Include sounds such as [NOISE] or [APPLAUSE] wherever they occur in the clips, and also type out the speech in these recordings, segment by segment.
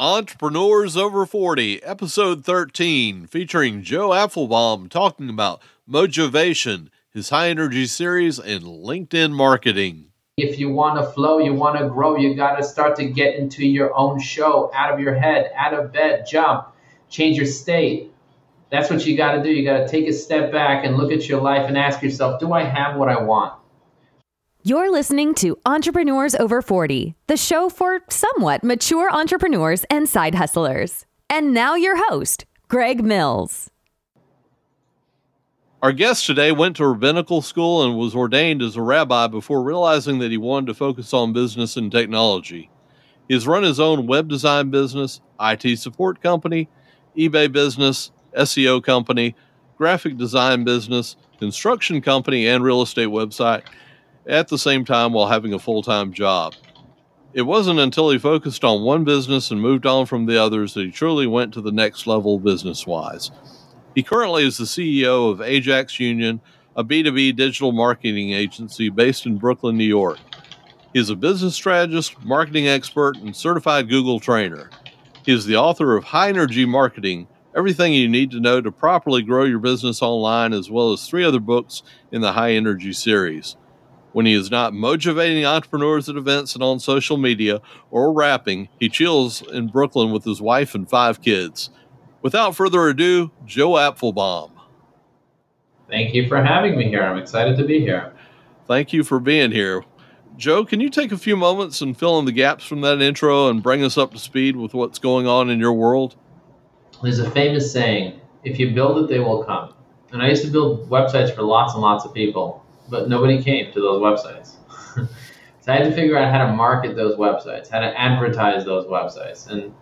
Entrepreneurs Over 40, Episode 13, featuring Joe Apfelbaum talking about motivation, his high energy series, and LinkedIn marketing. If you want to flow, you want to grow, you got to start to get into your own show, out of your head, out of bed, jump, change your state. That's what you got to do. You got to take a step back and look at your life and ask yourself, do I have what I want? You're listening to Entrepreneurs Over 40, the show for somewhat mature entrepreneurs and side hustlers. And now your host, Greg Mills. Our guest today went to rabbinical school and was ordained as a rabbi before realizing that he wanted to focus on business and technology. He has run his own web design business, IT support company, eBay business, SEO company, graphic design business, construction company, and real estate website at the same time while having a full time job. It wasn't until he focused on one business and moved on from the others that he truly went to the next level business wise. He currently is the CEO of Ajax Union, a B2B digital marketing agency based in Brooklyn, New York. He is a business strategist, marketing expert, and certified Google trainer. He is the author of High Energy Marketing Everything You Need to Know to Properly Grow Your Business Online, as well as three other books in the High Energy series when he is not motivating entrepreneurs at events and on social media or rapping, he chills in Brooklyn with his wife and five kids. Without further ado, Joe Apfelbaum. Thank you for having me here. I'm excited to be here. Thank you for being here. Joe, can you take a few moments and fill in the gaps from that intro and bring us up to speed with what's going on in your world? There's a famous saying if you build it, they will come. And I used to build websites for lots and lots of people but nobody came to those websites. [LAUGHS] so I had to figure out how to market those websites, how to advertise those websites. And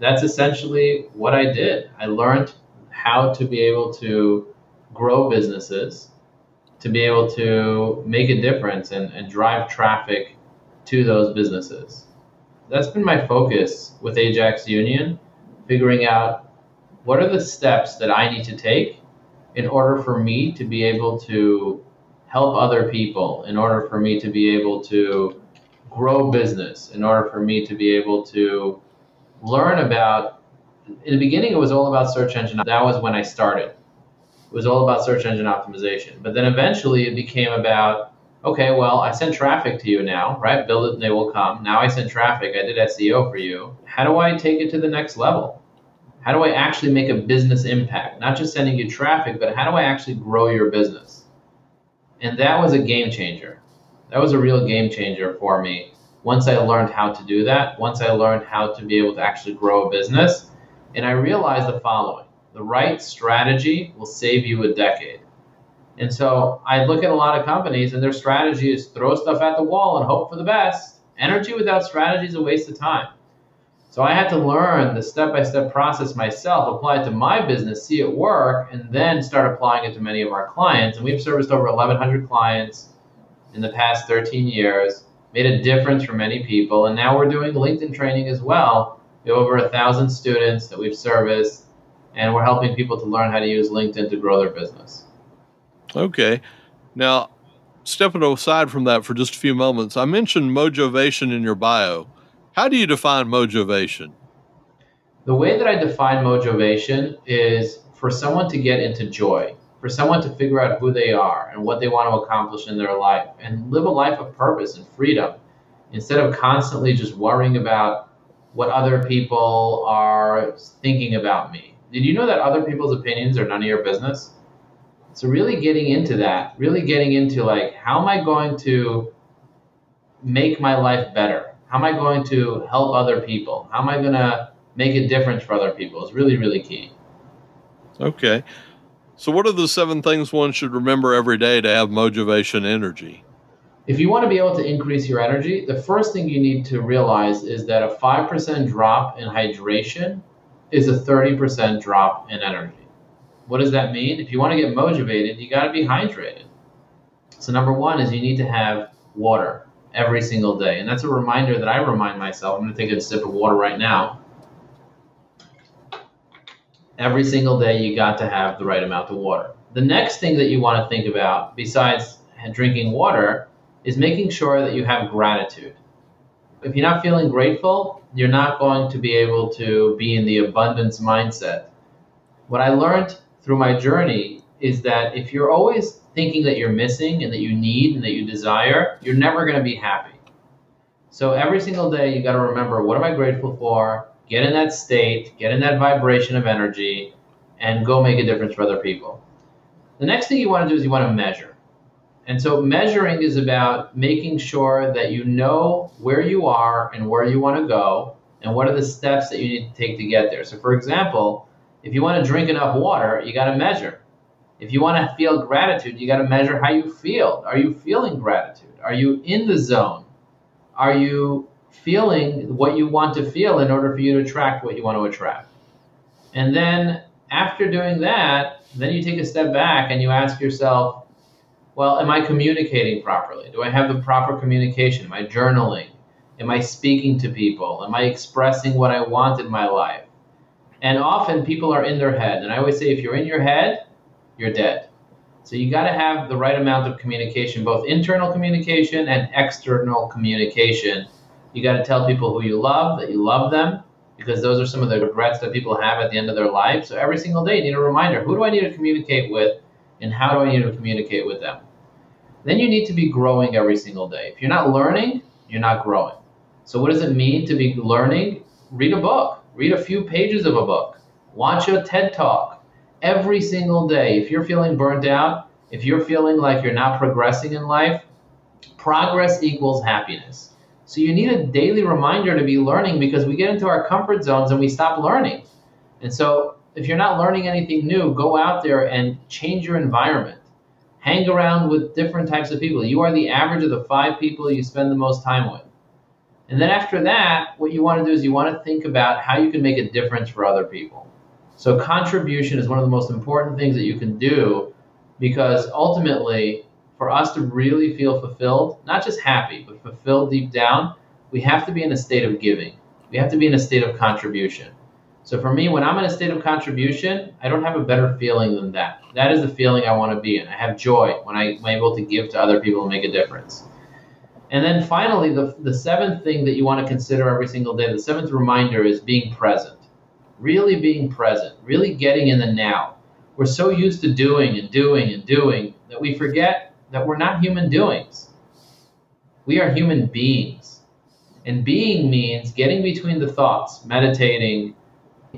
that's essentially what I did. I learned how to be able to grow businesses, to be able to make a difference and, and drive traffic to those businesses. That's been my focus with Ajax Union, figuring out what are the steps that I need to take in order for me to be able to help other people in order for me to be able to grow business, in order for me to be able to learn about. In the beginning, it was all about search engine. That was when I started. It was all about search engine optimization. But then eventually it became about okay, well, I send traffic to you now, right? Build it and they will come. Now I send traffic. I did SEO for you. How do I take it to the next level? How do I actually make a business impact? Not just sending you traffic, but how do I actually grow your business? And that was a game changer. That was a real game changer for me. Once I learned how to do that, once I learned how to be able to actually grow a business, and I realized the following the right strategy will save you a decade. And so I look at a lot of companies, and their strategy is throw stuff at the wall and hope for the best. Energy without strategy is a waste of time. So I had to learn the step by step process myself, apply it to my business, see it work, and then start applying it to many of our clients. And we've serviced over 1,100 clients in the past 13 years, made a difference for many people. And now we're doing LinkedIn training as well. We have over a thousand students that we've serviced, and we're helping people to learn how to use LinkedIn to grow their business. Okay. Now, stepping aside from that for just a few moments, I mentioned motivation in your bio. How do you define motivation? The way that I define motivation is for someone to get into joy, for someone to figure out who they are and what they want to accomplish in their life and live a life of purpose and freedom instead of constantly just worrying about what other people are thinking about me. Did you know that other people's opinions are none of your business? So really getting into that, really getting into like how am I going to make my life better? How am I going to help other people? How am I going to make a difference for other people? Is really, really key. Okay. So, what are the seven things one should remember every day to have motivation energy? If you want to be able to increase your energy, the first thing you need to realize is that a 5% drop in hydration is a 30% drop in energy. What does that mean? If you want to get motivated, you got to be hydrated. So, number one is you need to have water every single day. And that's a reminder that I remind myself. I'm going to take a sip of water right now. Every single day, you got to have the right amount of water. The next thing that you want to think about, besides drinking water, is making sure that you have gratitude. If you're not feeling grateful, you're not going to be able to be in the abundance mindset. What I learned through my journey is that if you're always thinking that you're missing and that you need and that you desire, you're never going to be happy. So every single day, you got to remember what am I grateful for? Get in that state, get in that vibration of energy, and go make a difference for other people. The next thing you want to do is you want to measure. And so measuring is about making sure that you know where you are and where you want to go and what are the steps that you need to take to get there. So, for example, if you want to drink enough water, you got to measure. If you want to feel gratitude, you got to measure how you feel. Are you feeling gratitude? Are you in the zone? Are you feeling what you want to feel in order for you to attract what you want to attract? And then after doing that, then you take a step back and you ask yourself, well, am I communicating properly? Do I have the proper communication? Am I journaling? Am I speaking to people? Am I expressing what I want in my life? And often people are in their head. And I always say if you're in your head, you're dead. So you got to have the right amount of communication, both internal communication and external communication. You got to tell people who you love that you love them because those are some of the regrets that people have at the end of their life. So every single day you need a reminder, who do I need to communicate with and how do I need to communicate with them? Then you need to be growing every single day. If you're not learning, you're not growing. So what does it mean to be learning? Read a book. Read a few pages of a book. Watch a TED Talk every single day. If you're feeling burnt out, if you're feeling like you're not progressing in life, progress equals happiness. So you need a daily reminder to be learning because we get into our comfort zones and we stop learning. And so if you're not learning anything new, go out there and change your environment. Hang around with different types of people. You are the average of the five people you spend the most time with. And then after that, what you want to do is you want to think about how you can make a difference for other people. So contribution is one of the most important things that you can do because ultimately, for us to really feel fulfilled, not just happy, but fulfilled deep down, we have to be in a state of giving. We have to be in a state of contribution. So for me, when I'm in a state of contribution, I don't have a better feeling than that. That is the feeling I want to be in. I have joy when I'm able to give to other people and make a difference. And then finally, the, the seventh thing that you want to consider every single day, the seventh reminder is being present really being present, really getting in the now. We're so used to doing and doing and doing that we forget that we're not human doings. We are human beings. And being means getting between the thoughts, meditating,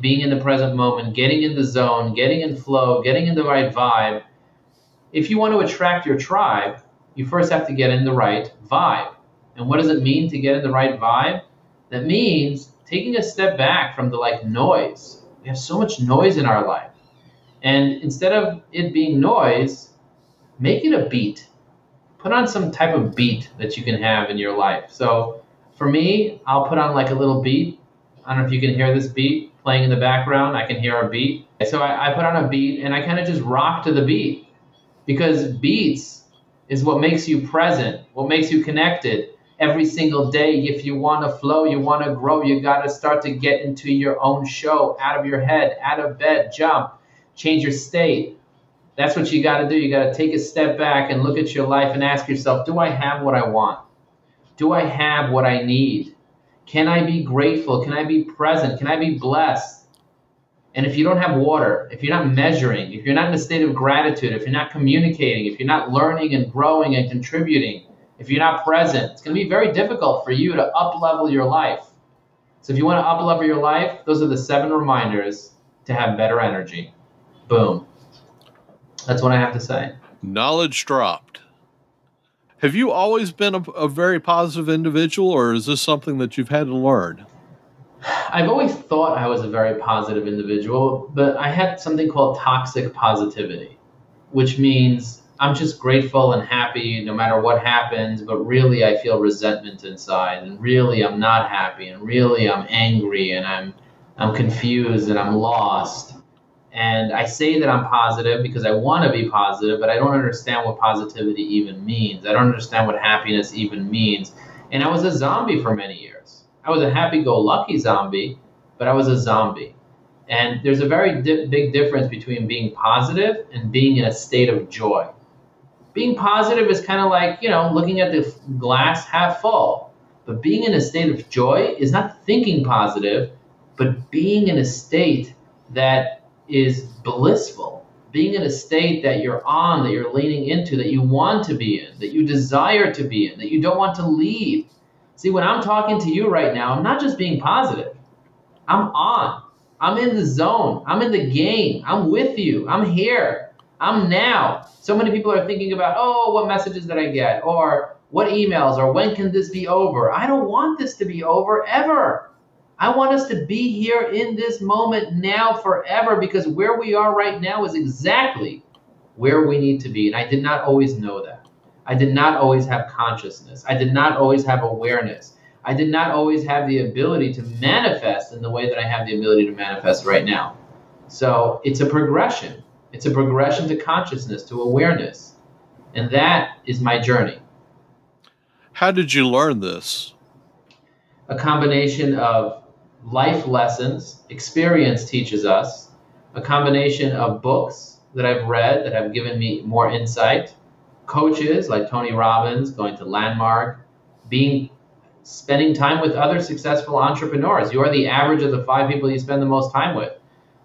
being in the present moment, getting in the zone, getting in flow, getting in the right vibe. If you want to attract your tribe, you first have to get in the right vibe. And what does it mean to get in the right vibe? That means taking a step back from the like noise. We have so much noise in our life. And instead of it being noise, make it a beat. Put on some type of beat that you can have in your life. So for me, I'll put on like a little beat. I don't know if you can hear this beat playing in the background. I can hear a beat. So I, I put on a beat and I kind of just rock to the beat because beats is what makes you present, what makes you connected every single day. If you want to flow, you want to grow, you got to start to get into your own show, out of your head, out of bed, jump, change your state. That's what you got to do. You got to take a step back and look at your life and ask yourself, do I have what I want? Do I have what I need? Can I be grateful? Can I be present? Can I be blessed? And if you don't have water, if you're not measuring, if you're not in a state of gratitude, if you're not communicating, if you're not learning and growing and contributing, if you're not present, it's going to be very difficult for you to up level your life. So if you want to up level your life, those are the seven reminders to have better energy. Boom. That's what I have to say. Knowledge dropped. Have you always been a, a very positive individual, or is this something that you've had to learn? I've always thought I was a very positive individual, but I had something called toxic positivity, which means I'm just grateful and happy no matter what happens, but really I feel resentment inside and really I'm not happy and really I'm angry and I'm I'm confused and I'm lost. And I say that I'm positive because I want to be positive, but I don't understand what positivity even means. I don't understand what happiness even means. And I was a zombie for many years. I was a happy go lucky zombie, but I was a zombie. And there's a very di- big difference between being positive and being in a state of joy being positive is kind of like you know looking at the glass half full But being in a state of joy is not thinking positive, but being in a state that is blissful. Being in a state that you're on, that you're leaning into, that you want to be in, that you desire to be in, that you don't want to leave. See, when I'm talking to you right now, I'm not just being positive. I'm on. I'm in the zone. I'm in the game. I'm with you. I'm here. I'm now. So many people are thinking about, oh, what messages did I get? Or what emails? Or when can this be over? I don't want this to be over ever. I want us to be here in this moment now forever because where we are right now is exactly where we need to be. And I did not always know that. I did not always have consciousness. I did not always have awareness. I did not always have the ability to manifest in the way that I have the ability to manifest right now. So it's a progression. It's a progression to consciousness, to awareness. And that is my journey. How did you learn this? A combination of life lessons, experience teaches us, a combination of books that I've read that have given me more insight, coaches like Tony Robbins, going to Landmark, being spending time with other successful entrepreneurs. You are the average of the five people you spend the most time with.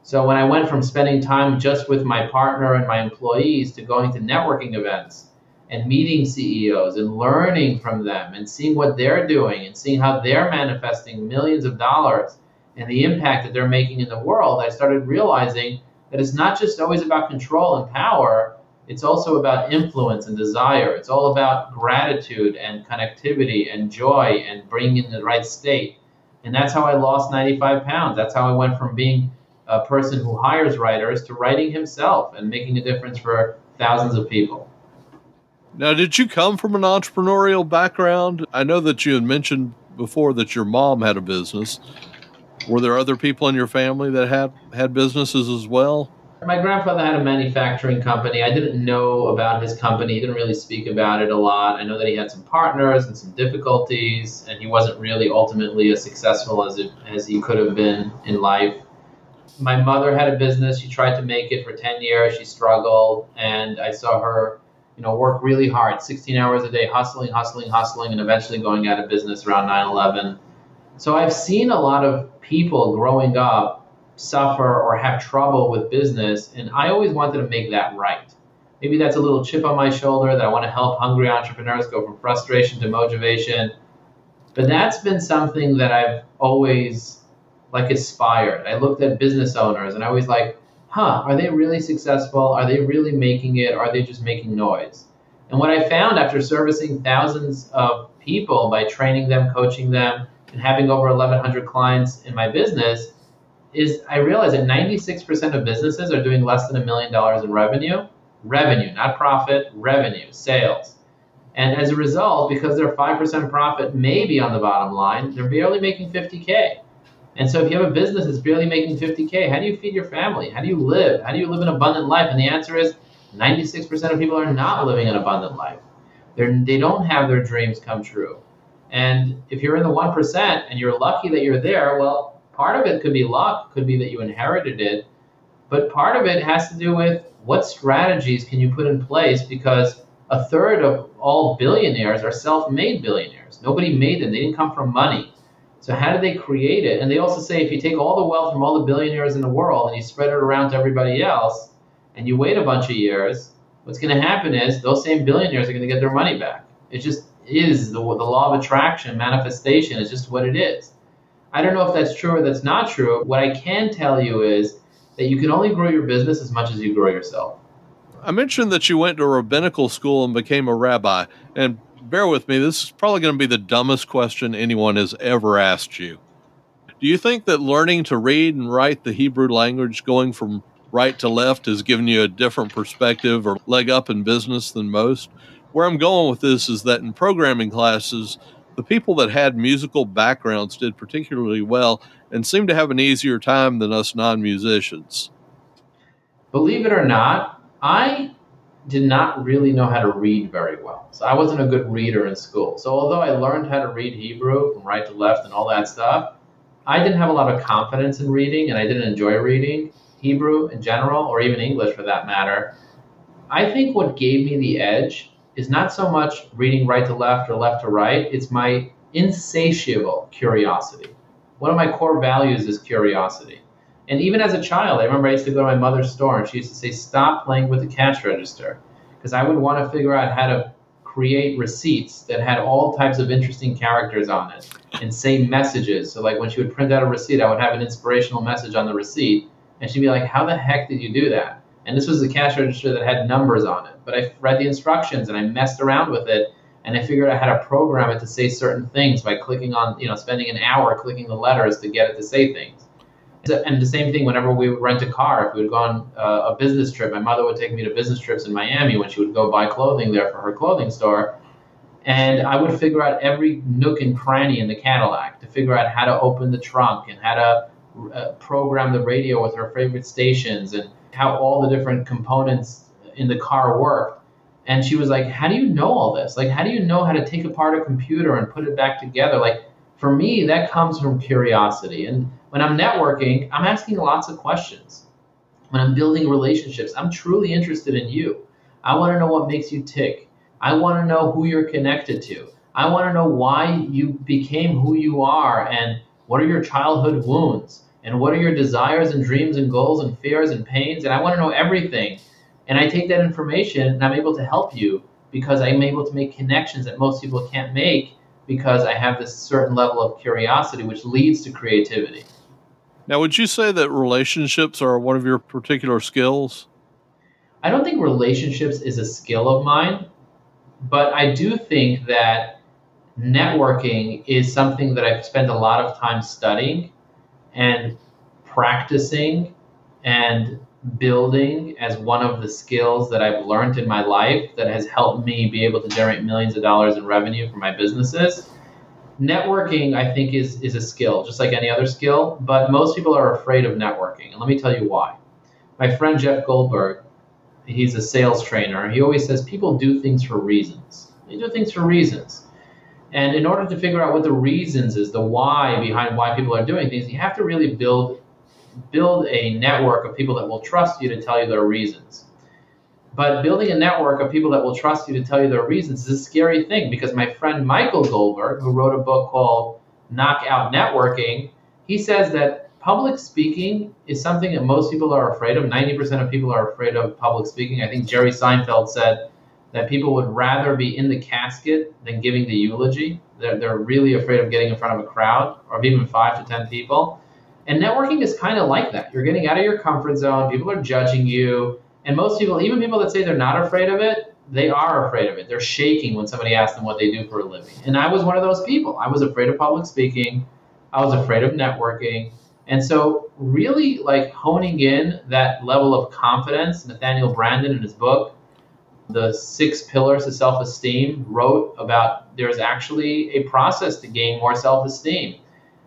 So when I went from spending time just with my partner and my employees to going to networking events and meeting CEOs and learning from them and seeing what they're doing and seeing how they're manifesting millions of dollars and the impact that they're making in the world, I started realizing that it's not just always about control and power, it's also about influence and desire. It's all about gratitude and connectivity and joy and bringing in the right state. And that's how I lost 95 pounds. That's how I went from being a person who hires writers to writing himself and making a difference for thousands of people. Now, did you come from an entrepreneurial background? I know that you had mentioned before that your mom had a business. Were there other people in your family that had had businesses as well? My grandfather had a manufacturing company. I didn't know about his company. He didn't really speak about it a lot. I know that he had some partners and some difficulties, and he wasn't really ultimately as successful as it, as he could have been in life. My mother had a business. She tried to make it for 10 years. She struggled, and I saw her, you know, work really hard, 16 hours a day, hustling, hustling, hustling, and eventually going out of business around 9/11. So I've seen a lot of people growing up suffer or have trouble with business. And I always wanted to make that right. Maybe that's a little chip on my shoulder that I want to help hungry entrepreneurs go from frustration to motivation. But that's been something that I've always like aspired. I looked at business owners and I was like, huh, are they really successful? Are they really making it? Are they just making noise? And what I found after servicing thousands of people by training them, coaching them, and having over 1,100 clients in my business is I realize that 96% of businesses are doing less than a million dollars in revenue. Revenue, not profit, revenue, sales. And as a result, because they're 5% profit maybe on the bottom line, they're barely making 50K. And so if you have a business that's barely making 50K, how do you feed your family? How do you live? How do you live an abundant life? And the answer is 96% of people are not living an abundant life. They're, they don't have their dreams come true. And if you're in the 1% and you're lucky that you're there, well, Part of it could be luck, could be that you inherited it, but part of it has to do with what strategies can you put in place because a third of all billionaires are self-made billionaires. Nobody made them. They didn't come from money. So how did they create it? And they also say if you take all the wealth from all the billionaires in the world and you spread it around to everybody else and you wait a bunch of years, what's going to happen is those same billionaires are going to get their money back. It just is the, the law of attraction, manifestation is just what it is. I don't know if that's true or that's not true. What I can tell you is that you can only grow your business as much as you grow yourself. I mentioned that you went to rabbinical school and became a rabbi. And bear with me, this is probably going to be the dumbest question anyone has ever asked you. Do you think that learning to read and write the Hebrew language, going from right to left, has given you a different perspective or leg up in business than most? Where I'm going with this is that in programming classes, the people that had musical backgrounds did particularly well and seemed to have an easier time than us non musicians. Believe it or not, I did not really know how to read very well. So I wasn't a good reader in school. So although I learned how to read Hebrew from right to left and all that stuff, I didn't have a lot of confidence in reading and I didn't enjoy reading Hebrew in general or even English for that matter. I think what gave me the edge is not so much reading right to left or left to right. It's my insatiable curiosity. One of my core values is curiosity. And even as a child, I remember I used to go to my mother's store and she used to say, Stop playing with the cash register. Because I would want to figure out how to create receipts that had all types of interesting characters on it and say messages. So, like when she would print out a receipt, I would have an inspirational message on the receipt. And she'd be like, How the heck did you do that? And this was a cash register that had numbers on it. But I read the instructions and I messed around with it and I figured out how to program it to say certain things by clicking on, you know, spending an hour clicking the letters to get it to say things. And the same thing whenever we would rent a car, if we would go on uh, a business trip, my mother would take me to business trips in Miami when she would go buy clothing there for her clothing store. And I would figure out every nook and cranny in the Cadillac to figure out how to open the trunk and how to uh, program the radio with her favorite stations and how all the different components in the car worked. And she was like, How do you know all this? Like, how do you know how to take apart a computer and put it back together? Like, for me, that comes from curiosity. And when I'm networking, I'm asking lots of questions. When I'm building relationships, I'm truly interested in you. I want to know what makes you tick. I want to know who you're connected to. I want to know why you became who you are and what are your childhood wounds and what are your desires and dreams and goals and fears and pains. And I want to know everything. And I take that information and I'm able to help you because I'm able to make connections that most people can't make because I have this certain level of curiosity, which leads to creativity. Now, would you say that relationships are one of your particular skills? I don't think relationships is a skill of mine, but I do think that networking is something that I've spent a lot of time studying and practicing and building as one of the skills that I've learned in my life that has helped me be able to generate millions of dollars in revenue for my businesses. Networking, I think, is, is a skill, just like any other skill, but most people are afraid of networking. And let me tell you why. My friend Jeff Goldberg, he's a sales trainer. He always says people do things for reasons. They do things for reasons. And in order to figure out what the reasons is, the why behind why people are doing things, you have to really build build a network of people that will trust you to tell you their reasons. But building a network of people that will trust you to tell you their reasons is a scary thing because my friend Michael Goldberg, who wrote a book called Knockout Networking, he says that public speaking is something that most people are afraid of. 90% of people are afraid of public speaking. I think Jerry Seinfeld said that people would rather be in the casket than giving the eulogy. They're, they're really afraid of getting in front of a crowd or even five to 10 people. And networking is kind of like that. You're getting out of your comfort zone. People are judging you. And most people, even people that say they're not afraid of it, they are afraid of it. They're shaking when somebody asks them what they do for a living. And I was one of those people. I was afraid of public speaking. I was afraid of networking. And so, really, like honing in that level of confidence, Nathaniel Branden in his book, The Six Pillars of Self Esteem, wrote about there's actually a process to gain more self esteem.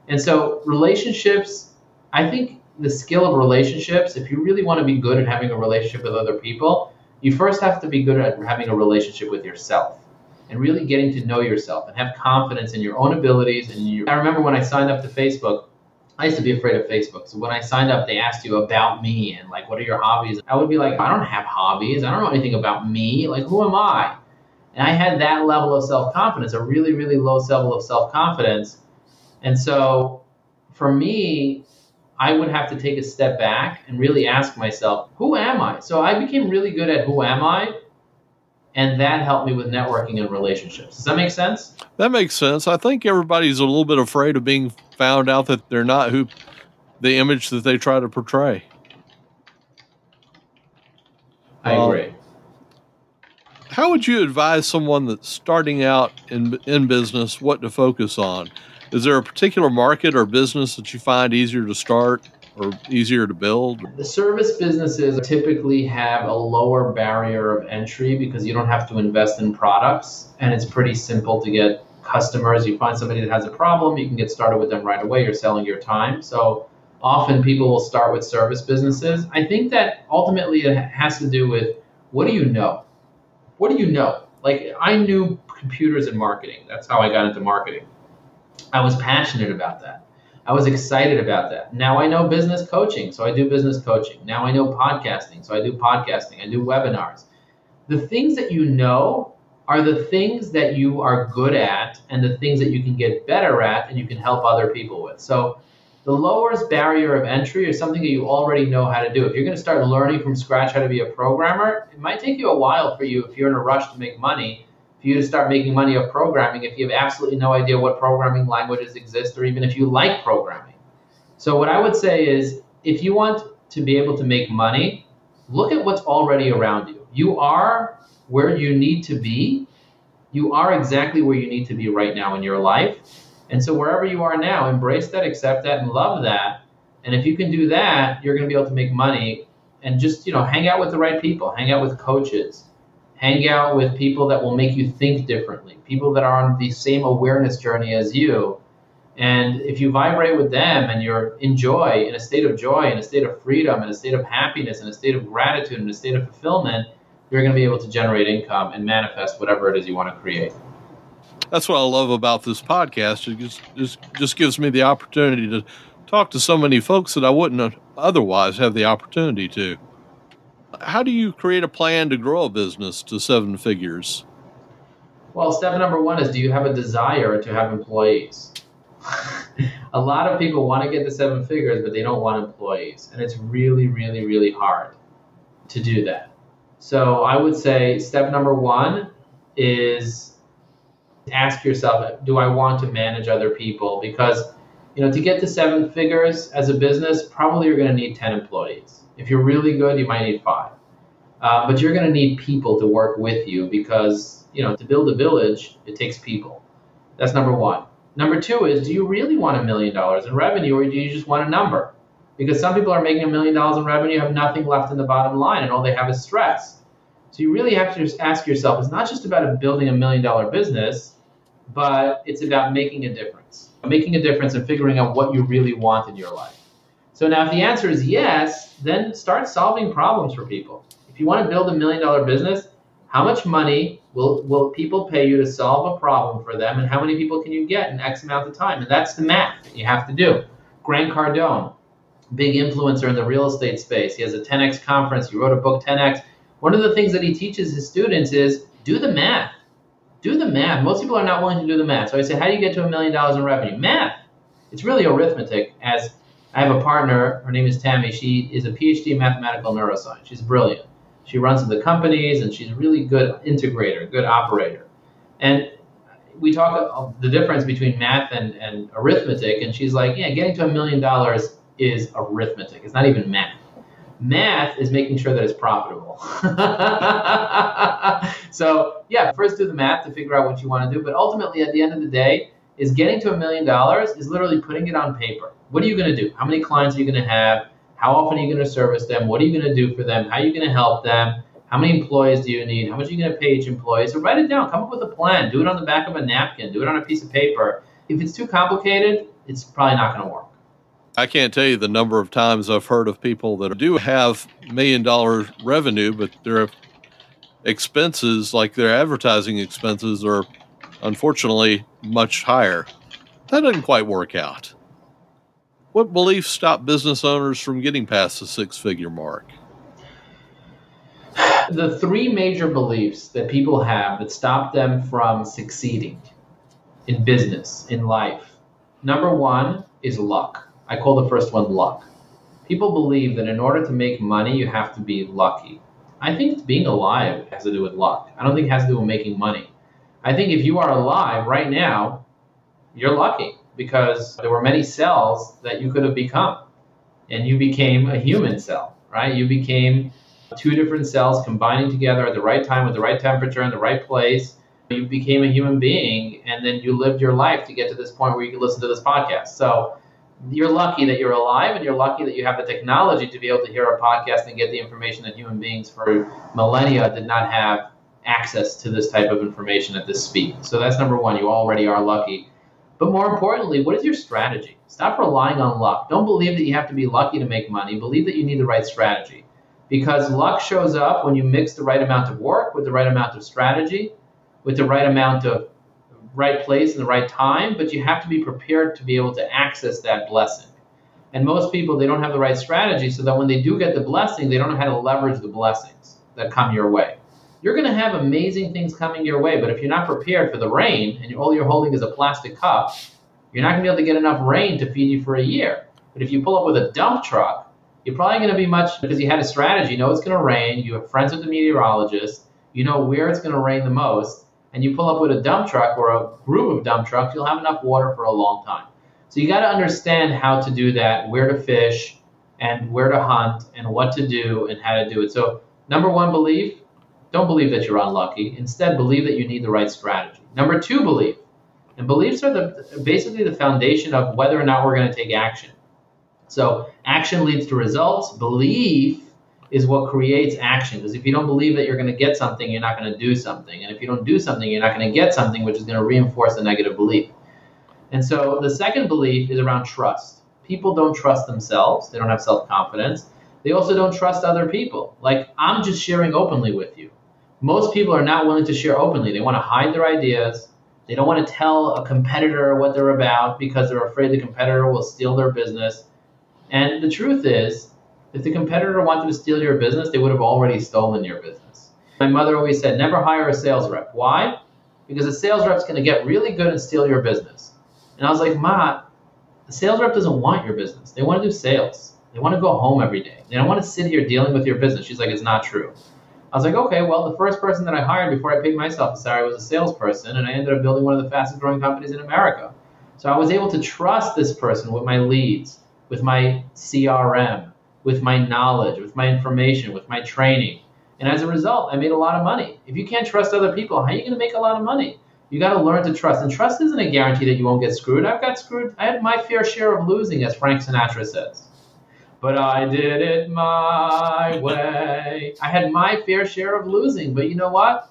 And so, relationships I think the skill of relationships, if you really want to be good at having a relationship with other people, you first have to be good at having a relationship with yourself and really getting to know yourself and have confidence in your own abilities. And your, I remember when I signed up to Facebook, I used to be afraid of Facebook. So when I signed up, they asked you about me and like, what are your hobbies? I would be like, I don't have hobbies. I don't know anything about me. Like, who am I? And I had that level of self confidence, a really, really low level of self confidence. And so for me, I would have to take a step back and really ask myself, who am I? So I became really good at who am I? And that helped me with networking and relationships. Does that make sense? That makes sense. I think everybody's a little bit afraid of being found out that they're not who the image that they try to portray. I agree. how would you advise someone that's starting out in in business what to focus on? Is there a particular market or business that you find easier to start or easier to build? The service businesses typically have a lower barrier of entry because you don't have to invest in products and it's pretty simple to get customers. You find somebody that has a problem, you can get started with them right away. You're selling your time. So often people will start with service businesses. I think that ultimately it has to do with what do you know? What do you know? Like I knew computers and marketing. That's how I got into marketing. I was passionate about that. I was excited about that. Now I know business coaching, so I do business coaching. Now I know podcasting, so I do podcasting. I do webinars. The things that you know are the things that you are good at and the things that you can get better at and you can help other people with. So the lowest barrier of entry is something that you already know how to do. If you're going to start learning from scratch how to be a programmer, it might take you a while for you if you're in a rush to make money, for you to start making money of programming if you have absolutely no idea what programming languages exist or even if you like programming. So what I would say is if you want to be able to make money, look at what's already around you. You are where you need to be. You are exactly where you need to be right now in your life. And so wherever you are now, embrace that, accept that, and love that. And if you can do that, you're going to be able to make money and just, you know, hang out with the right people, hang out with coaches, hang out with people that will make you think differently, people that are on the same awareness journey as you. And if you vibrate with them and you're in joy, in a state of joy, in a state of freedom, in a state of happiness, in a state of gratitude, in a state of fulfillment, you're going to be able to generate income and manifest whatever it is you want to create that's what I love about this podcast. It just, just just gives me the opportunity to talk to so many folks that I wouldn't otherwise have the opportunity to. How do you create a plan to grow a business to seven figures? Well, step number one is do you have a desire to have employees? [LAUGHS] a lot of people want to get to seven figures, but they don't want employees. And it's really, really, really hard to do that. So I would say step number one is ask yourself, do I want to manage other people? Because you know, to get to seven figures as a business, probably you're going to need 10 employees. If you're really good, you might need five. Uh, but you're going to need people to work with you because, you know, to build a village, it takes people. That's number one. Number two is, do you really want a million dollars in revenue or do you just want a number? Because some people are making a million dollars in revenue, have nothing left in the bottom line, and all they have is stress. So you really have to just ask yourself, it's not just about building a million dollar business, but it's about making a difference, making a difference and figuring out what you really want in your life. So now, if the answer is yes, then start solving problems for people. If you want to build a million dollar business, how much money will, will people pay you to solve a problem for them, and how many people can you get in X amount of time? And that's the math that you have to do. Grant Cardone, big influencer in the real estate space. He has a 10x conference. He wrote a book, 10x. One of the things that he teaches his students is do the math do the math. Most people are not willing to do the math. So I say, how do you get to a million dollars in revenue? Math. It's really arithmetic. As I have a partner, her name is Tammy. She is a PhD in mathematical neuroscience. She's brilliant. She runs the companies and she's a really good integrator, good operator. And we talk the difference between math and, and arithmetic, and she's like, yeah, getting to a million dollars is arithmetic. It's not even math. Math is making sure that it's profitable. [LAUGHS] so, yeah, first do the math to figure out what you want to do. But ultimately, at the end of the day, is getting to a million dollars is literally putting it on paper. What are you going to do? How many clients are you going to have? How often are you going to service them? What are you going to do for them? How are you going to help them? How many employees do you need? How much are you going to pay each employee? So write it down. Come up with a plan. Do it on the back of a napkin. Do it on a piece of paper. If it's too complicated, it's probably not going to work. I can't tell you the number of times I've heard of people that do have million dollar revenue, but their expenses, like their advertising expenses, are unfortunately much higher. That doesn't quite work out. What beliefs stop business owners from getting past the six figure mark? The three major beliefs that people have that stop them from succeeding in business, in life. Number one is luck. I call the first one luck. People believe that in order to make money, you have to be lucky. I think being alive has to do with luck. I don't think it has to do with making money. I think if you are alive right now, you're lucky because there were many cells that you could have become. And you became a human cell, right? You became two different cells combining together at the right time with the right temperature in the right place. You became a human being and then you lived your life to get to this point where you can listen to this podcast. So you're lucky that you're alive and you're lucky that you have the technology to be able to hear a podcast and get the information that human beings for millennia did not have access to this type of information at this speed. So that's number one. You already are lucky. But more importantly, what is your strategy? Stop relying on luck. Don't believe that you have to be lucky to make money. Believe that you need the right strategy. Because luck shows up when you mix the right amount of work with the right amount of strategy, with the right amount of right place and the right time, but you have to be prepared to be able to access that blessing. And most people, they don't have the right strategy so that when they do get the blessing, they don't know how to leverage the blessings that come your way. you're going to have amazing things coming your way. But if you're not prepared for the rain and all you're holding is a plastic cup, you're not going to be able to get enough rain to feed you for a year. But if you pull up with a dump truck, you're probably going to be much because you had a strategy. You know it's going to rain. You have friends with the meteorologist. You know where it's going to rain the most. And you pull up with a dump truck or a group of dump trucks, you'll have enough water for a long time. So you got to understand how to do that, where to fish, and where to hunt, and what to do, and how to do it. So number one belief don't believe that you're unlucky. Instead, believe that you need the right strategy. Number two, belief. And beliefs are the, basically the foundation of whether or not we're going to take action. So action leads to results. Belief is what creates action. Because if you don't believe that you're going to get something, you're not going to do something. And if you don't do something, you're not going to get something, which is going to reinforce the negative belief. And so the second belief is around trust. People don't trust themselves, they don't have self confidence. They also don't trust other people. Like, I'm just sharing openly with you most people are not willing to share openly. They want to hide their ideas. They don't want to tell a competitor what they're about because they're afraid the competitor will steal their business. And the truth is, if the competitor wanted to steal your business, they would have already stolen your business. My mother always said, never hire a sales rep. Why? Because a sales rep's going to get really good and steal your business. And I was like, Ma, the sales rep doesn't want your business. They want to do sales. They want to go home every day. They don't want to sit here dealing with your business. She's like, it's not true. I was like, okay, well, the first person that I hired before I paid myself a salary was a salesperson, and I ended up building one of the fastest growing companies in America. So I was able to trust this person with my leads, with my CRM, with my knowledge, with my information, with my training. And as a result, I made a lot of money. If you can't trust other people, how are you going to make a lot of money? You got to learn to trust. And trust isn't a guarantee that you won't get screwed. I've got screwed. I had my fair share of losing, as Frank Sinatra says but I did it my way. I had my fair share of losing, but you know what?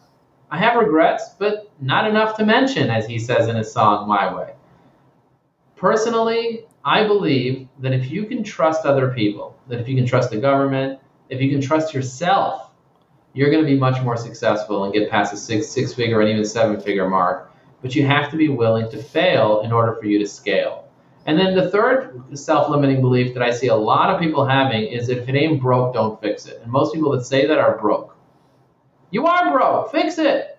I have regrets, but not enough to mention, as he says in his song, My Way. Personally, I believe that if you can trust other people, that if you can trust the government, if you can trust yourself, you're going to be much more successful and get past the six, six figure and even seven figure mark. But you have to be willing to fail in order for you to scale. And then the third self limiting belief that I see a lot of people having is that if it ain't broke, don't fix it. And most people that say that are broke. You are broke, fix it.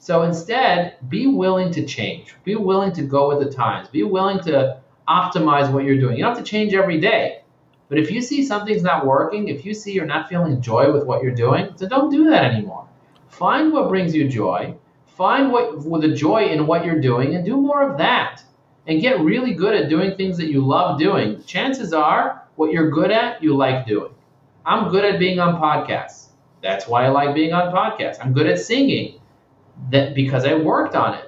So instead, be willing to change. Be willing to go with the times. Be willing to optimize what you're doing. You don't have to change every day. But if you see something's not working, if you see you're not feeling joy with what you're doing, then don't do that anymore. Find what brings you joy. Find what the joy in what you're doing and do more of that and get really good at doing things that you love doing, chances are what you're good at, you like doing. I'm good at being on podcasts. That's why I like being on podcasts. I'm good at singing that because I worked on it.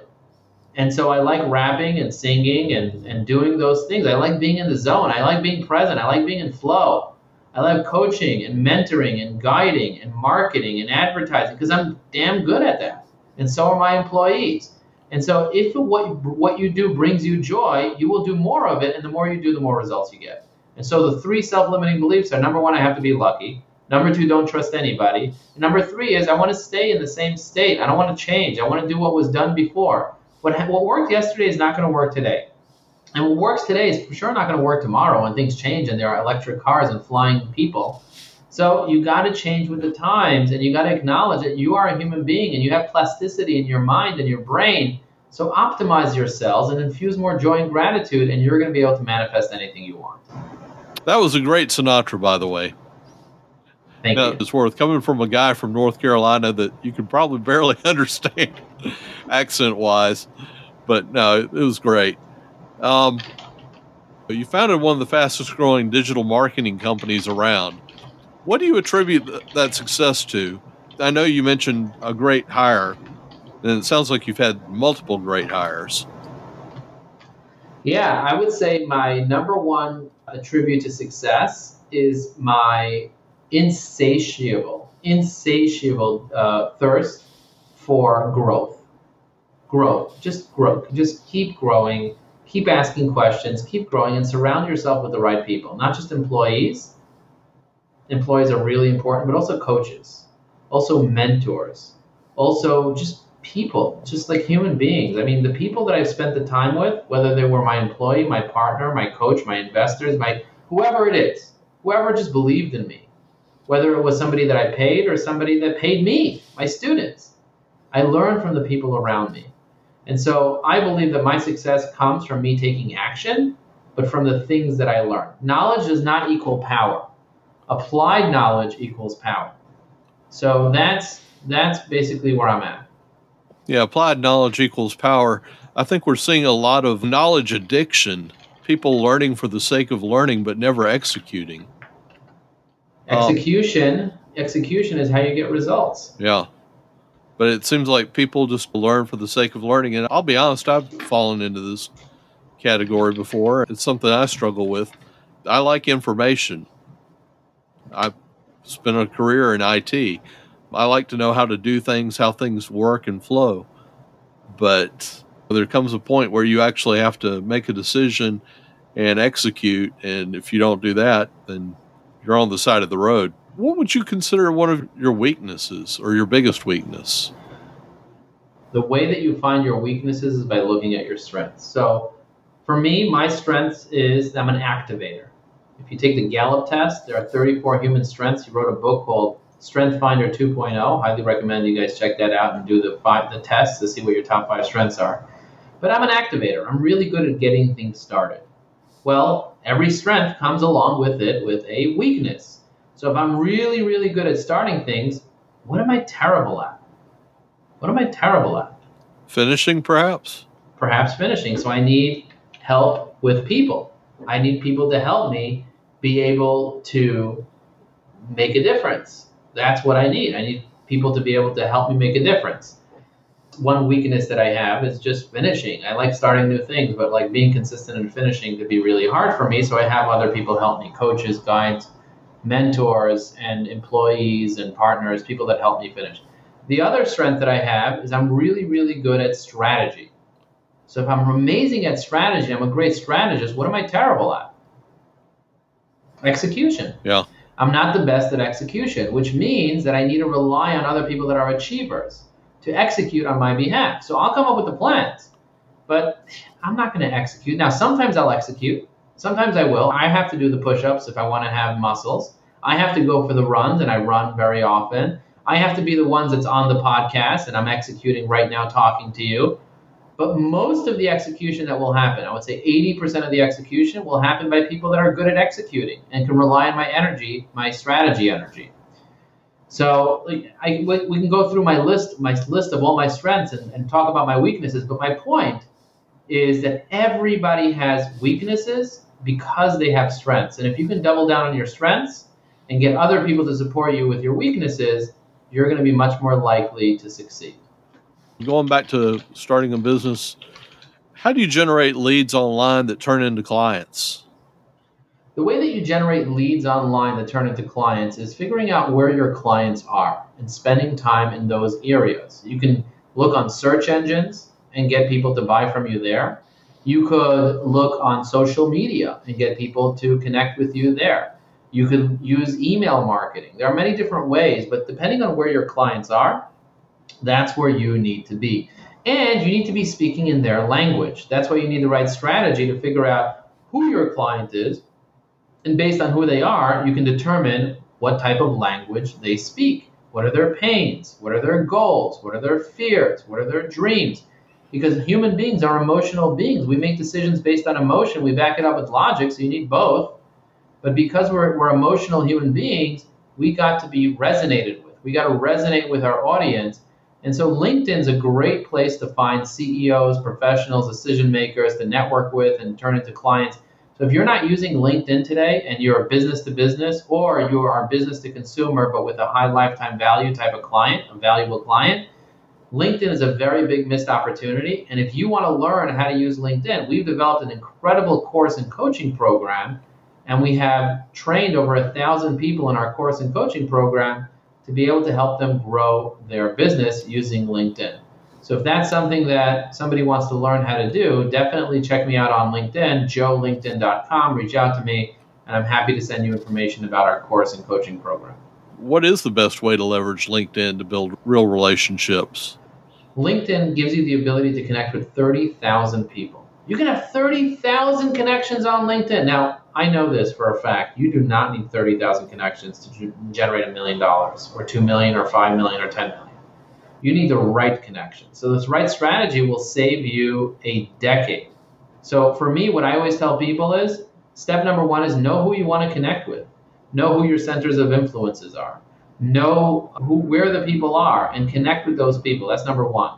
And so I like rapping and singing and, and doing those things. I like being in the zone. I like being present. I like being in flow. I like coaching and mentoring and guiding and marketing and advertising because I'm damn good at that. And so are my employees. And so if what, what you do brings you joy, you will do more of it. And the more you do, the more results you get. And so the three self-limiting beliefs are number one, I have to be lucky. Number two, don't trust anybody. And number three is I want to stay in the same state. I don't want to change. I want to do what was done before. What, what worked yesterday is not going to work today. And what works today is for sure not going to work tomorrow when things change and there are electric cars and flying people. So you got to change with the times and you got to acknowledge that you are a human being and you have plasticity in your mind and your brain. So optimize your cells and infuse more joy and gratitude, and you're going to be able to manifest anything you want. That was a great Sinatra, by the way. Thank you. It's worth coming from a guy from North Carolina that you can probably [LAUGHS] barely understand [LAUGHS] accent wise, but no, it, was great. Um, you founded one of the fastest growing digital marketing companies around. What do you attribute that success to? I know you mentioned a great hire, and it sounds like you've had multiple great hires. Yeah, I would say my number one attribute to success is my insatiable, insatiable uh, thirst for growth. Growth, just growth. Just keep growing, keep asking questions, keep growing, and surround yourself with the right people, not just employees employees are really important, but also coaches, also mentors, also just people, just like human beings. I mean, the people that I've spent the time with, whether they were my employee, my partner, my coach, my investors, my whoever it is, whoever just believed in me, whether it was somebody that I paid or somebody that paid me, my students. I learn from the people around me. And so I believe that my success comes from me taking action, but from the things that I learn. Knowledge does not equal power. Applied knowledge equals power. So that's that's basically where I'm at. Yeah, applied knowledge equals power. I think we're seeing a lot of knowledge addiction, people learning for the sake of learning but never executing. Execution, um, execution is how you get results. Yeah. But it seems like people just learn for the sake of learning and I'll be honest, I've fallen into this category before. It's something I struggle with. I like information. I've spent a career in IT. I like to know how to do things, how things work and flow. But there comes a point where you actually have to make a decision and execute. And if you don't do that, then you're on the side of the road. What would you consider one of your weaknesses or your biggest weakness? The way that you find your weaknesses is by looking at your strengths. So for me, my strengths is I'm an activator. If you take the Gallup test, there are 34 human strengths. He wrote a book called Strength Finder 2.0. Highly recommend you guys check that out and do the five the tests to see what your top five strengths are. But I'm an activator. I'm really good at getting things started. Well, every strength comes along with it with a weakness. So if I'm really, really good at starting things, what am I terrible at? What am I terrible at? Finishing, perhaps? Perhaps finishing. So I need help with people. I need people to help me be able to make a difference. That's what I need. I need people to be able to help me make a difference. One weakness that I have is just finishing. I like starting new things, but like being consistent and finishing could be really hard for me. So I have other people help me coaches, guides, mentors, and employees and partners, people that help me finish. The other strength that I have is I'm really, really good at strategy. So if I'm amazing at strategy, I'm a great strategist, what am I terrible at? Execution. Yeah. I'm not the best at execution, which means that I need to rely on other people that are achievers to execute on my behalf. So I'll come up with the plans, but I'm not going to execute. Now, sometimes I'll execute, sometimes I will. I have to do the push ups if I want to have muscles. I have to go for the runs, and I run very often. I have to be the ones that's on the podcast, and I'm executing right now talking to you. But most of the execution that will happen, I would say 80% of the execution will happen by people that are good at executing and can rely on my energy, my strategy energy. So like, I, we can go through my list, my list of all my strengths and, and talk about my weaknesses. But my point is that everybody has weaknesses because they have strengths. And if you can double down on your strengths and get other people to support you with your weaknesses, you're going to be much more likely to succeed. Going back to starting a business, how do you generate leads online that turn into clients? The way that you generate leads online that turn into clients is figuring out where your clients are and spending time in those areas. You can look on search engines and get people to buy from you there. You could look on social media and get people to connect with you there. You could use email marketing. There are many different ways, but depending on where your clients are, that's where you need to be. And you need to be speaking in their language. That's why you need the right strategy to figure out who your client is. And based on who they are, you can determine what type of language they speak. What are their pains? What are their goals? What are their fears? What are their dreams? Because human beings are emotional beings. We make decisions based on emotion. We back it up with logic, so you need both. But because we're, we're emotional human beings, we got to be resonated with. We got to resonate with our audience and so LinkedIn's a great place to find CEOs, professionals, decision makers to network with and turn into clients. If you're not using LinkedIn today and you're a business to business or you are a business to consumer but with a high lifetime value type of client, a valuable client, LinkedIn is a very big missed opportunity. And if you want to learn how to use LinkedIn, we've developed an incredible course and coaching program. And we have trained over a thousand people in our course and coaching program to be able to help them grow their business using LinkedIn. So if that's something that somebody wants to learn how to do, definitely check me out on LinkedIn, joelinkedin.com. Reach out to me, and I'm happy to send you information about our course and coaching program. What is the best way to leverage LinkedIn to build real relationships? LinkedIn gives you the ability to connect with 30,000 people. You can have 30,000 connections on LinkedIn. Now, I know this for a fact. You do not need 30,000 connections to generate a million dollars or 2 million or 5 million or 10 million. You need the right connection. So, this right strategy will save you a decade. So, for me, what I always tell people is step number one is know who you want to connect with, know who your centers of influences are, know who, where the people are, and connect with those people. That's number one.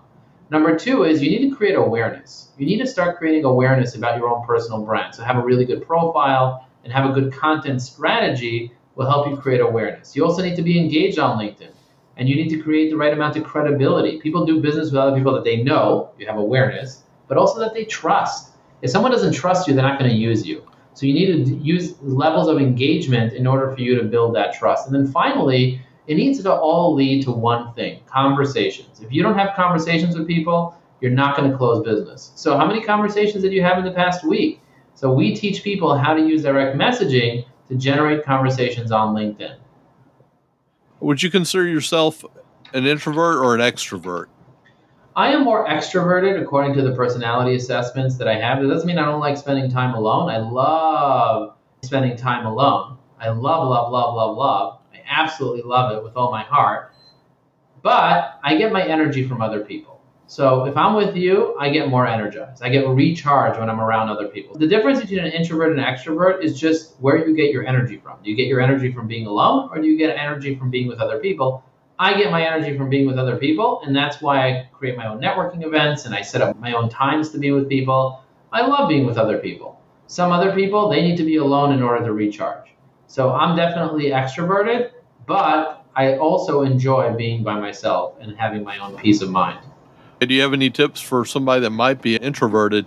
Number two is you need to create awareness. You need to start creating awareness about your own personal brand. So have a really good profile and have a good content strategy will help you create awareness. You also need to be engaged on LinkedIn and you need to create the right amount of credibility. People do business with other people that they know, you have awareness, but also that they trust. If someone doesn't trust you, they're not going to use you. So you need to use levels of engagement in order for you to build that trust. And then finally, it needs to all lead to one thing conversations. If you don't have conversations with people, you're not going to close business. So, how many conversations did you have in the past week? So, we teach people how to use direct messaging to generate conversations on LinkedIn. Would you consider yourself an introvert or an extrovert? I am more extroverted according to the personality assessments that I have. It doesn't mean I don't like spending time alone. I love spending time alone. I love, love, love, love, love I absolutely love it with all my heart. But I get my energy from other people. So if I'm with you, I get more energized. I get recharged when I'm around other people. The difference between an introvert and an extrovert is just where you get your energy from. Do you get your energy from being alone or do you get energy from being with other people? I get my energy from being with other people, and that's why I create my own networking events and I set up my own times to be with people. I love being with other people. Some other people, they need to be alone in order to recharge. So I'm definitely extroverted, but I also enjoy being by myself and having my own peace of mind. Do you have any tips for somebody that might be introverted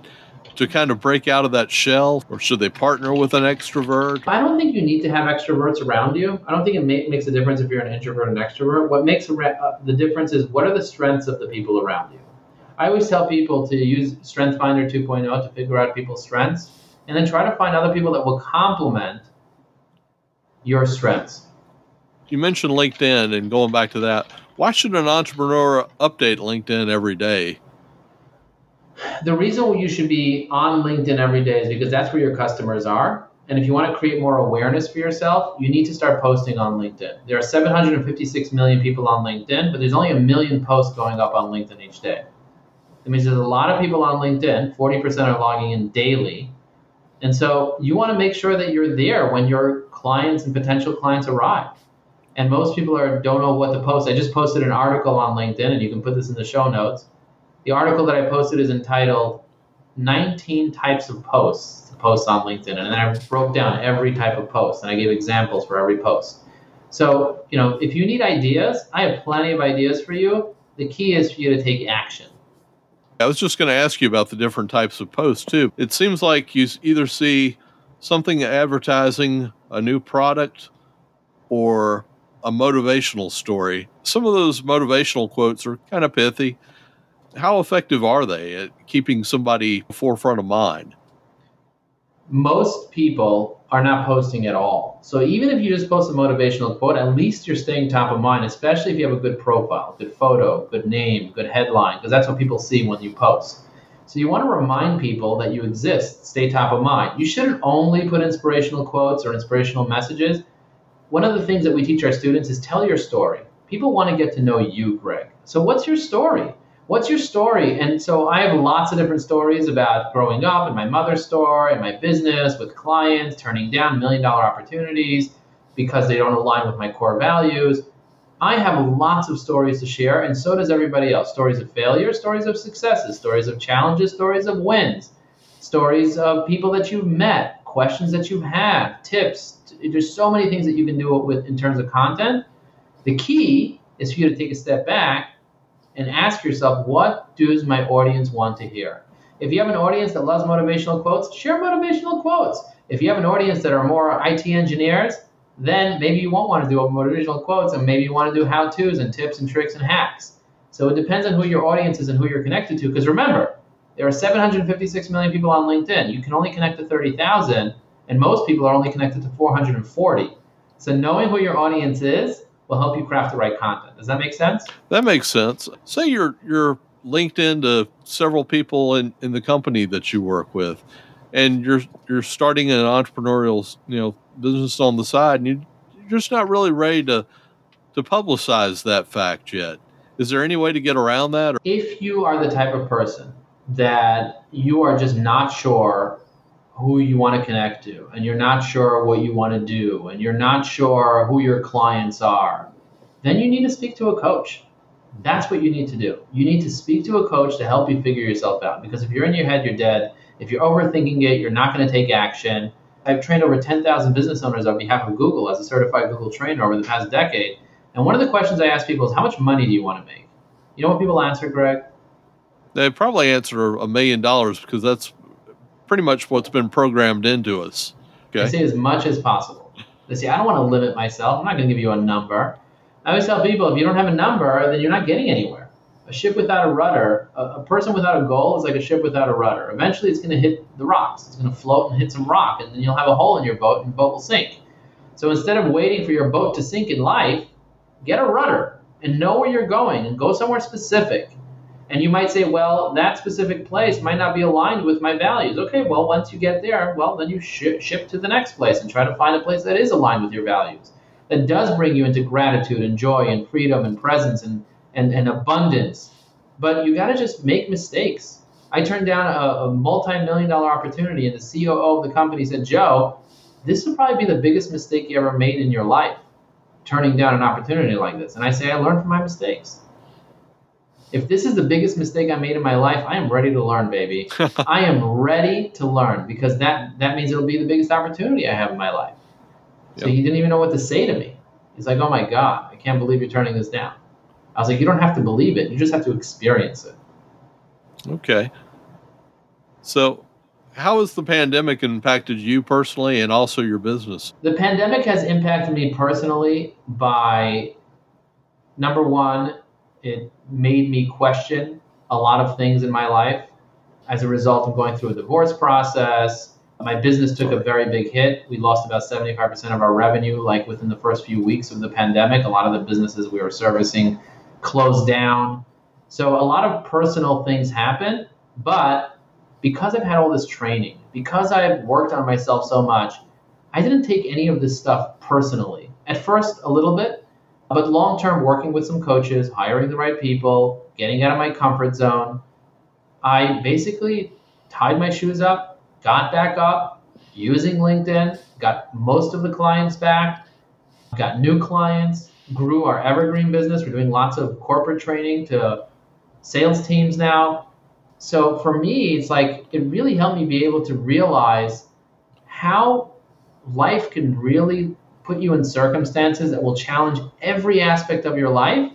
to kind of break out of that shell, or should they partner with an extrovert? I don't think you need to have extroverts around you. I don't think it ma- makes a difference if you're an introvert and extrovert. What makes uh, the difference is what are the strengths of the people around you. I always tell people to use Strength Finder 2.0 to figure out people's strengths, and then try to find other people that will complement your strengths. You mentioned LinkedIn and going back to that. Why should an entrepreneur update LinkedIn every day? The reason you should be on LinkedIn every day is because that's where your customers are. And if you want to create more awareness for yourself, you need to start posting on LinkedIn. There are 756 million people on LinkedIn, but there's only a million posts going up on LinkedIn each day. That means there's a lot of people on LinkedIn, 40% are logging in daily. And so you want to make sure that you're there when your clients and potential clients arrive and most people are don't know what to post. I just posted an article on LinkedIn, and you can put this in the show notes. The article that I posted is entitled 19 types of posts to post on LinkedIn, and then I broke down every type of post, and I gave examples for every post. So, you know, if you need ideas, I have plenty of ideas for you. The key is for you to take action. I was just going to ask you about the different types of posts too. It seems like you either see something advertising a new product or a motivational story. Some of those motivational quotes are kind of pithy. How effective are they at keeping somebody forefront of mind? Most people are not posting at all. So even if you just post a motivational quote, at least you're staying top of mind, especially if you have a good profile, good photo, good name, good headline, because that's what people see when you post. So you want to remind people that you exist, stay top of mind. You shouldn't only put inspirational quotes or inspirational messages one of the things that we teach our students is tell your story. People want to get to know you, Greg. So, what's your story? What's your story? And so, I have lots of different stories about growing up in my mother's store, in my business, with clients, turning down million dollar opportunities because they don't align with my core values. I have lots of stories to share, and so does everybody else. Stories of failure, stories of successes, stories of challenges, stories of wins, stories of people that you've met, questions that you have, tips, there's so many things that you can do with in terms of content. The key is for you to take a step back and ask yourself, what does my audience want to hear? If you have an audience that loves motivational quotes, share motivational quotes. If you have an audience that are more IT engineers, then maybe you won't want to do motivational quotes and maybe you want to do how to's and tips and tricks and hacks. So it depends on who your audience is and who you're connected to. Because remember, there are 756 million people on LinkedIn. You can only connect to 30,000 and most people are only connected to 440. So knowing who your audience is will help you craft the right content. Does that make sense? That makes sense. Say you're you're LinkedIn to several people in, in the company that you work with, and you're you're starting an entrepreneurial you know business on the side, and you, you're just not really ready to to publicize that fact yet. Is there any way to get around that? If you are the type of person that you are just not sure who you want to connect to, and you're not sure what you want to do, and you're not sure who your clients are, then you need to speak to a coach. That's what you need to do. You need to speak to a coach to help you figure yourself out. Because if you're in your head, you're dead. If you're overthinking it, you're not going to take action. I've trained over 10,000 business owners on behalf of Google as a certified Google trainer over the past decade. And one of the questions I ask people is, how much money do you want to make? You know what people answer, Greg? They probably answer a million dollars because that's pretty much what's been programmed into us. Okay. They say as much as possible. They say, I don't want to limit myself. I'm not going to give you a number. I always tell people, if you don't have a number, then you're not getting anywhere. A ship without a rudder, a, a person without a goal is like a ship without a rudder. Eventually, it's going to hit the rocks. It's going to float and hit some rock, and then you'll have a hole in your boat, and the boat will sink. So instead of waiting for your boat to sink in life, get a rudder and know where you're going and go somewhere specific. And you might say, well, that specific place might not be aligned with my values. Okay, well, once you get there, well, then you sh- ship to the next place and try to find a place that is aligned with your values, that does bring you into gratitude and joy and freedom and presence and, and, and abundance. But you got to just make mistakes. I turned down a, a multi million dollar opportunity, and the COO of the company said, Joe, this will probably be the biggest mistake you ever made in your life turning down an opportunity like this. And I say, I learned from my mistakes. If this is the biggest mistake I made in my life, I am ready to learn, baby. [LAUGHS] I am ready to learn because that, that means it'll be the biggest opportunity I have in my life. So yep. he didn't even know what to say to me. He's like, oh my God, I can't believe you're turning this down. I was like, you don't have to believe it, you just have to experience it. Okay. So how has the pandemic impacted you personally and also your business? The pandemic has impacted me personally by number one, it made me question a lot of things in my life as a result of going through a divorce process. My business took a very big hit. We lost about 75% of our revenue, like within the first few weeks of the pandemic. A lot of the businesses we were servicing closed down. So a lot of personal things happened, but because I've had all this training, because I've worked on myself so much, I didn't take any of this stuff personally. At first, a little bit, but long term, working with some coaches, hiring the right people, getting out of my comfort zone, I basically tied my shoes up, got back up, using LinkedIn, got most of the clients back, got new clients, grew our evergreen business. We're doing lots of corporate training to sales teams now, so for me, it's like it really helped me be able to realize how life can really put you in circumstances that will challenge every aspect of your life.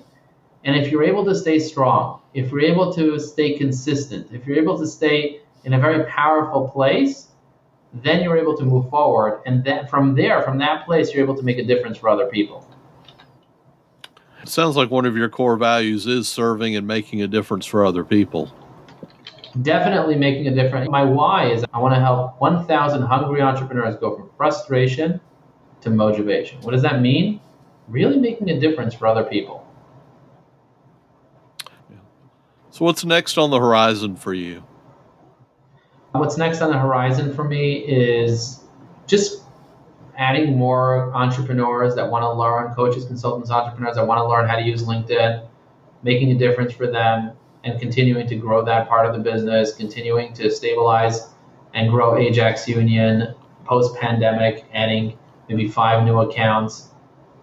And if you're able to stay strong, if you're able to stay consistent, if you're able to stay in a very powerful place, then you're able to move forward. And then from there, from that place, you're able to make a difference for other people. It sounds like one of your core values is serving and making a difference for other people definitely making a difference. My why is I want to help 1,000 hungry entrepreneurs go from frustration to motivation. What does that mean? Really making a difference for other people. So, what's next on the horizon for you? What's next on the horizon for me is just adding more entrepreneurs that want to learn, coaches, consultants, entrepreneurs that want to learn how to use LinkedIn, making a difference for them, and continuing to grow that part of the business, continuing to stabilize and grow Ajax Union post pandemic, adding maybe five new accounts,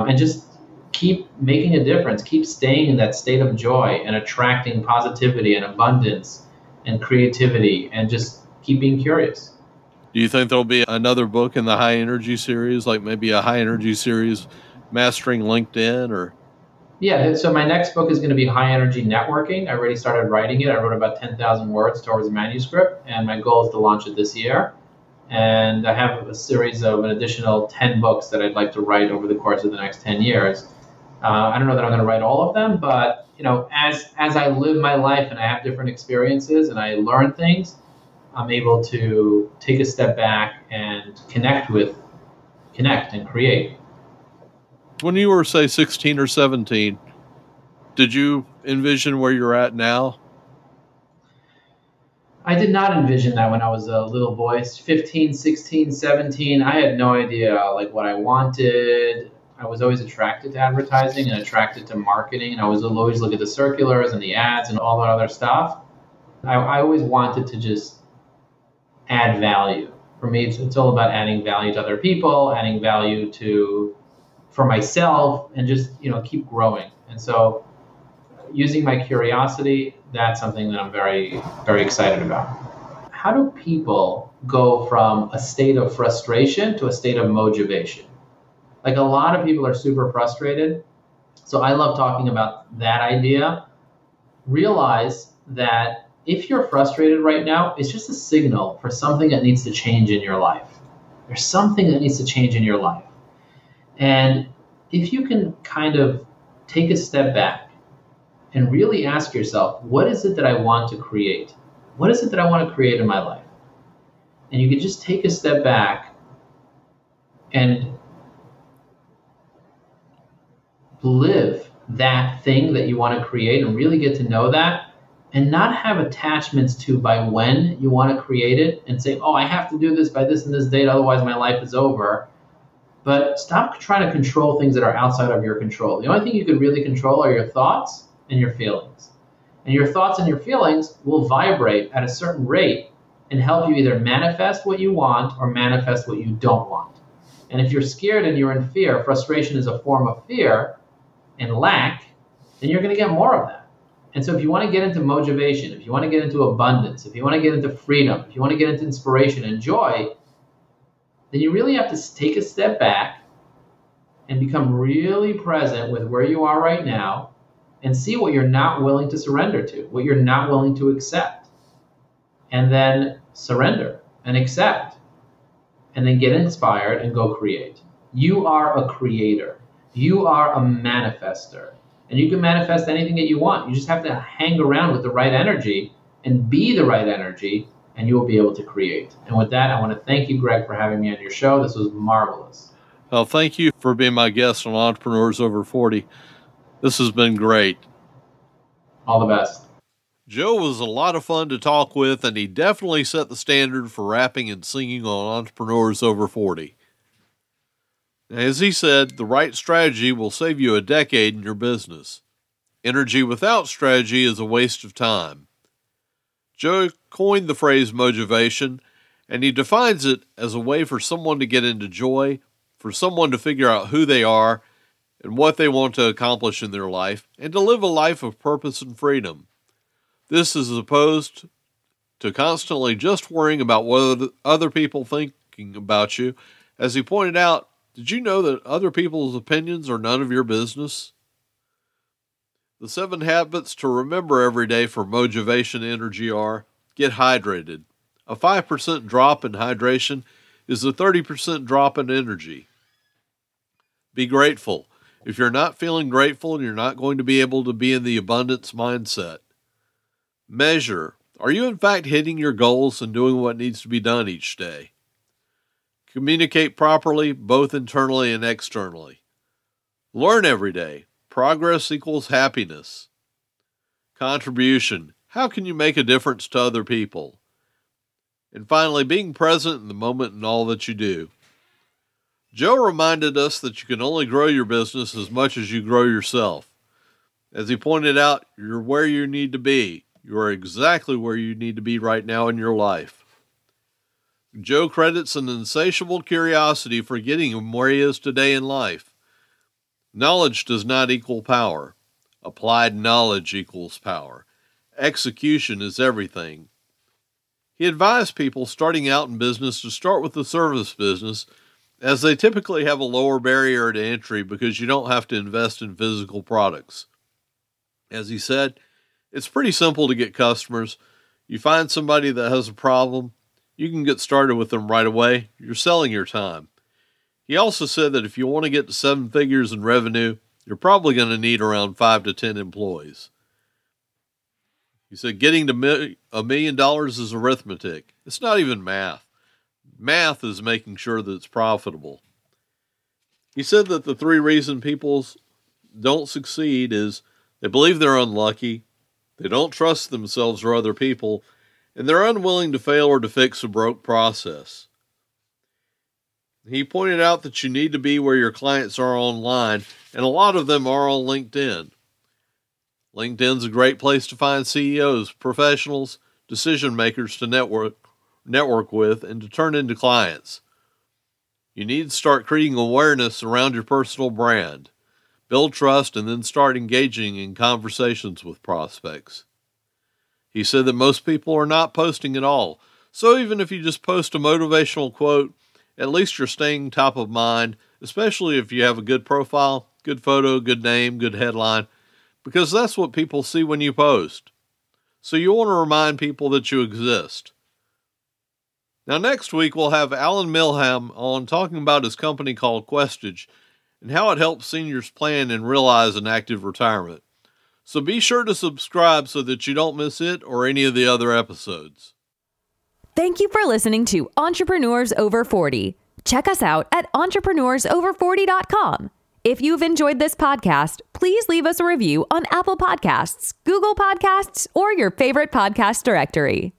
and just keep making a difference, keep staying in that state of joy and attracting positivity and abundance and creativity and just keep being curious. Do you think there'll be another book in the high energy series, like maybe a high energy series, Mastering LinkedIn or yeah, so my next book is going to be High Energy Networking. I already started writing it. I wrote about 10,000 words towards a manuscript, and my goal is to launch it this year. And I have a series of an additional 10 books that I'd like to write over the course of the next 10 years. Uh, I don't know that I'm going to write all of them, but you know, as as I live my life and I have different experiences and I learn things, I'm able to take a step back and connect with, connect and create when you were say 16 or 17 did you envision where you're at now I did not envision that when I was a little boy, 15, 16, 17. I had no idea like what I wanted. I was always attracted to advertising and attracted to marketing, and I was always look at the circulars and the ads and all that other stuff. I, I always wanted to just add value. For me, it's, it's all about adding value to other people, adding value to for myself, and just you know keep growing. And so, using my curiosity, that's something that I'm very very excited about. How do people go from a state of frustration to a state of motivation? Like a lot of people are super frustrated. So I love talking about that idea. Realize that if you're frustrated right now, it's just a signal for something that needs to change in your life. There's something that needs to change in your life. And if you can kind of take a step back and really ask yourself, what is it that I want to create? What is it that I want to create in my life? And you can just take a step back and live that thing that you want to create and really get to know that and not have attachments to by when you want to create it and say, oh, I have to do this by this and this date, otherwise my life is over. But stop trying to control things that are outside of your control. The only thing you can really control are your thoughts and your feelings. And your thoughts and your feelings will vibrate at a certain rate and help you either manifest what you want or manifest what you don't want. And if you're scared and you're in fear, frustration is a form of fear and lack, then you're going to get more of that. And so, if you want to get into motivation, if you want to get into abundance, if you want to get into freedom, if you want to get into inspiration and joy, then you really have to take a step back and become really present with where you are right now and see what you're not willing to surrender to, what you're not willing to accept. And then surrender and accept. And then get inspired and go create. You are a creator. You are a manifester. And you can manifest anything that you want. You just have to hang around with the right energy and be the right energy, and you will be able to create. And with that, I want to thank you, Greg, for having me on your show. This was marvelous. Well, thank you for being my guest on Entrepreneurs Over 40. This has been great. All the best. Joe was a lot of fun to talk with, and he definitely set the standard for rapping and singing on Entrepreneurs Over 40. As he said, the right strategy will save you a decade in your business. Energy without strategy is a waste of time. Joe coined the phrase motivation, and he defines it as a way for someone to get into joy, for someone to figure out who they are and what they want to accomplish in their life, and to live a life of purpose and freedom. This is opposed to constantly just worrying about what other people thinking about you. As he pointed out, did you know that other people's opinions are none of your business? The seven habits to remember every day for motivation energy are get hydrated. A 5% drop in hydration is a 30% drop in energy. Be grateful. If you're not feeling grateful, you're not going to be able to be in the abundance mindset. Measure. Are you in fact hitting your goals and doing what needs to be done each day? Communicate properly, both internally and externally. Learn every day. Progress equals happiness. Contribution. How can you make a difference to other people? And finally, being present in the moment in all that you do. Joe reminded us that you can only grow your business as much as you grow yourself. As he pointed out, you're where you need to be. You are exactly where you need to be right now in your life. Joe credits an insatiable curiosity for getting him where he is today in life. Knowledge does not equal power. Applied knowledge equals power. Execution is everything. He advised people starting out in business to start with the service business, as they typically have a lower barrier to entry because you don't have to invest in physical products. As he said, it's pretty simple to get customers. You find somebody that has a problem, you can get started with them right away. You're selling your time. He also said that if you want to get to seven figures in revenue, you're probably going to need around five to 10 employees. He said getting to a million dollars is arithmetic. It's not even math. Math is making sure that it's profitable. He said that the three reasons people don't succeed is they believe they're unlucky, they don't trust themselves or other people, and they're unwilling to fail or to fix a broke process. He pointed out that you need to be where your clients are online, and a lot of them are on LinkedIn. LinkedIn's a great place to find CEOs, professionals, decision makers to network network with and to turn into clients. You need to start creating awareness around your personal brand. Build trust and then start engaging in conversations with prospects. He said that most people are not posting at all. So even if you just post a motivational quote, at least you're staying top of mind, especially if you have a good profile, good photo, good name, good headline, because that's what people see when you post. So you want to remind people that you exist. Now, next week, we'll have Alan Milham on talking about his company called Questage and how it helps seniors plan and realize an active retirement. So be sure to subscribe so that you don't miss it or any of the other episodes. Thank you for listening to Entrepreneurs Over 40. Check us out at entrepreneursover40.com. If you've enjoyed this podcast, please leave us a review on Apple Podcasts, Google Podcasts, or your favorite podcast directory.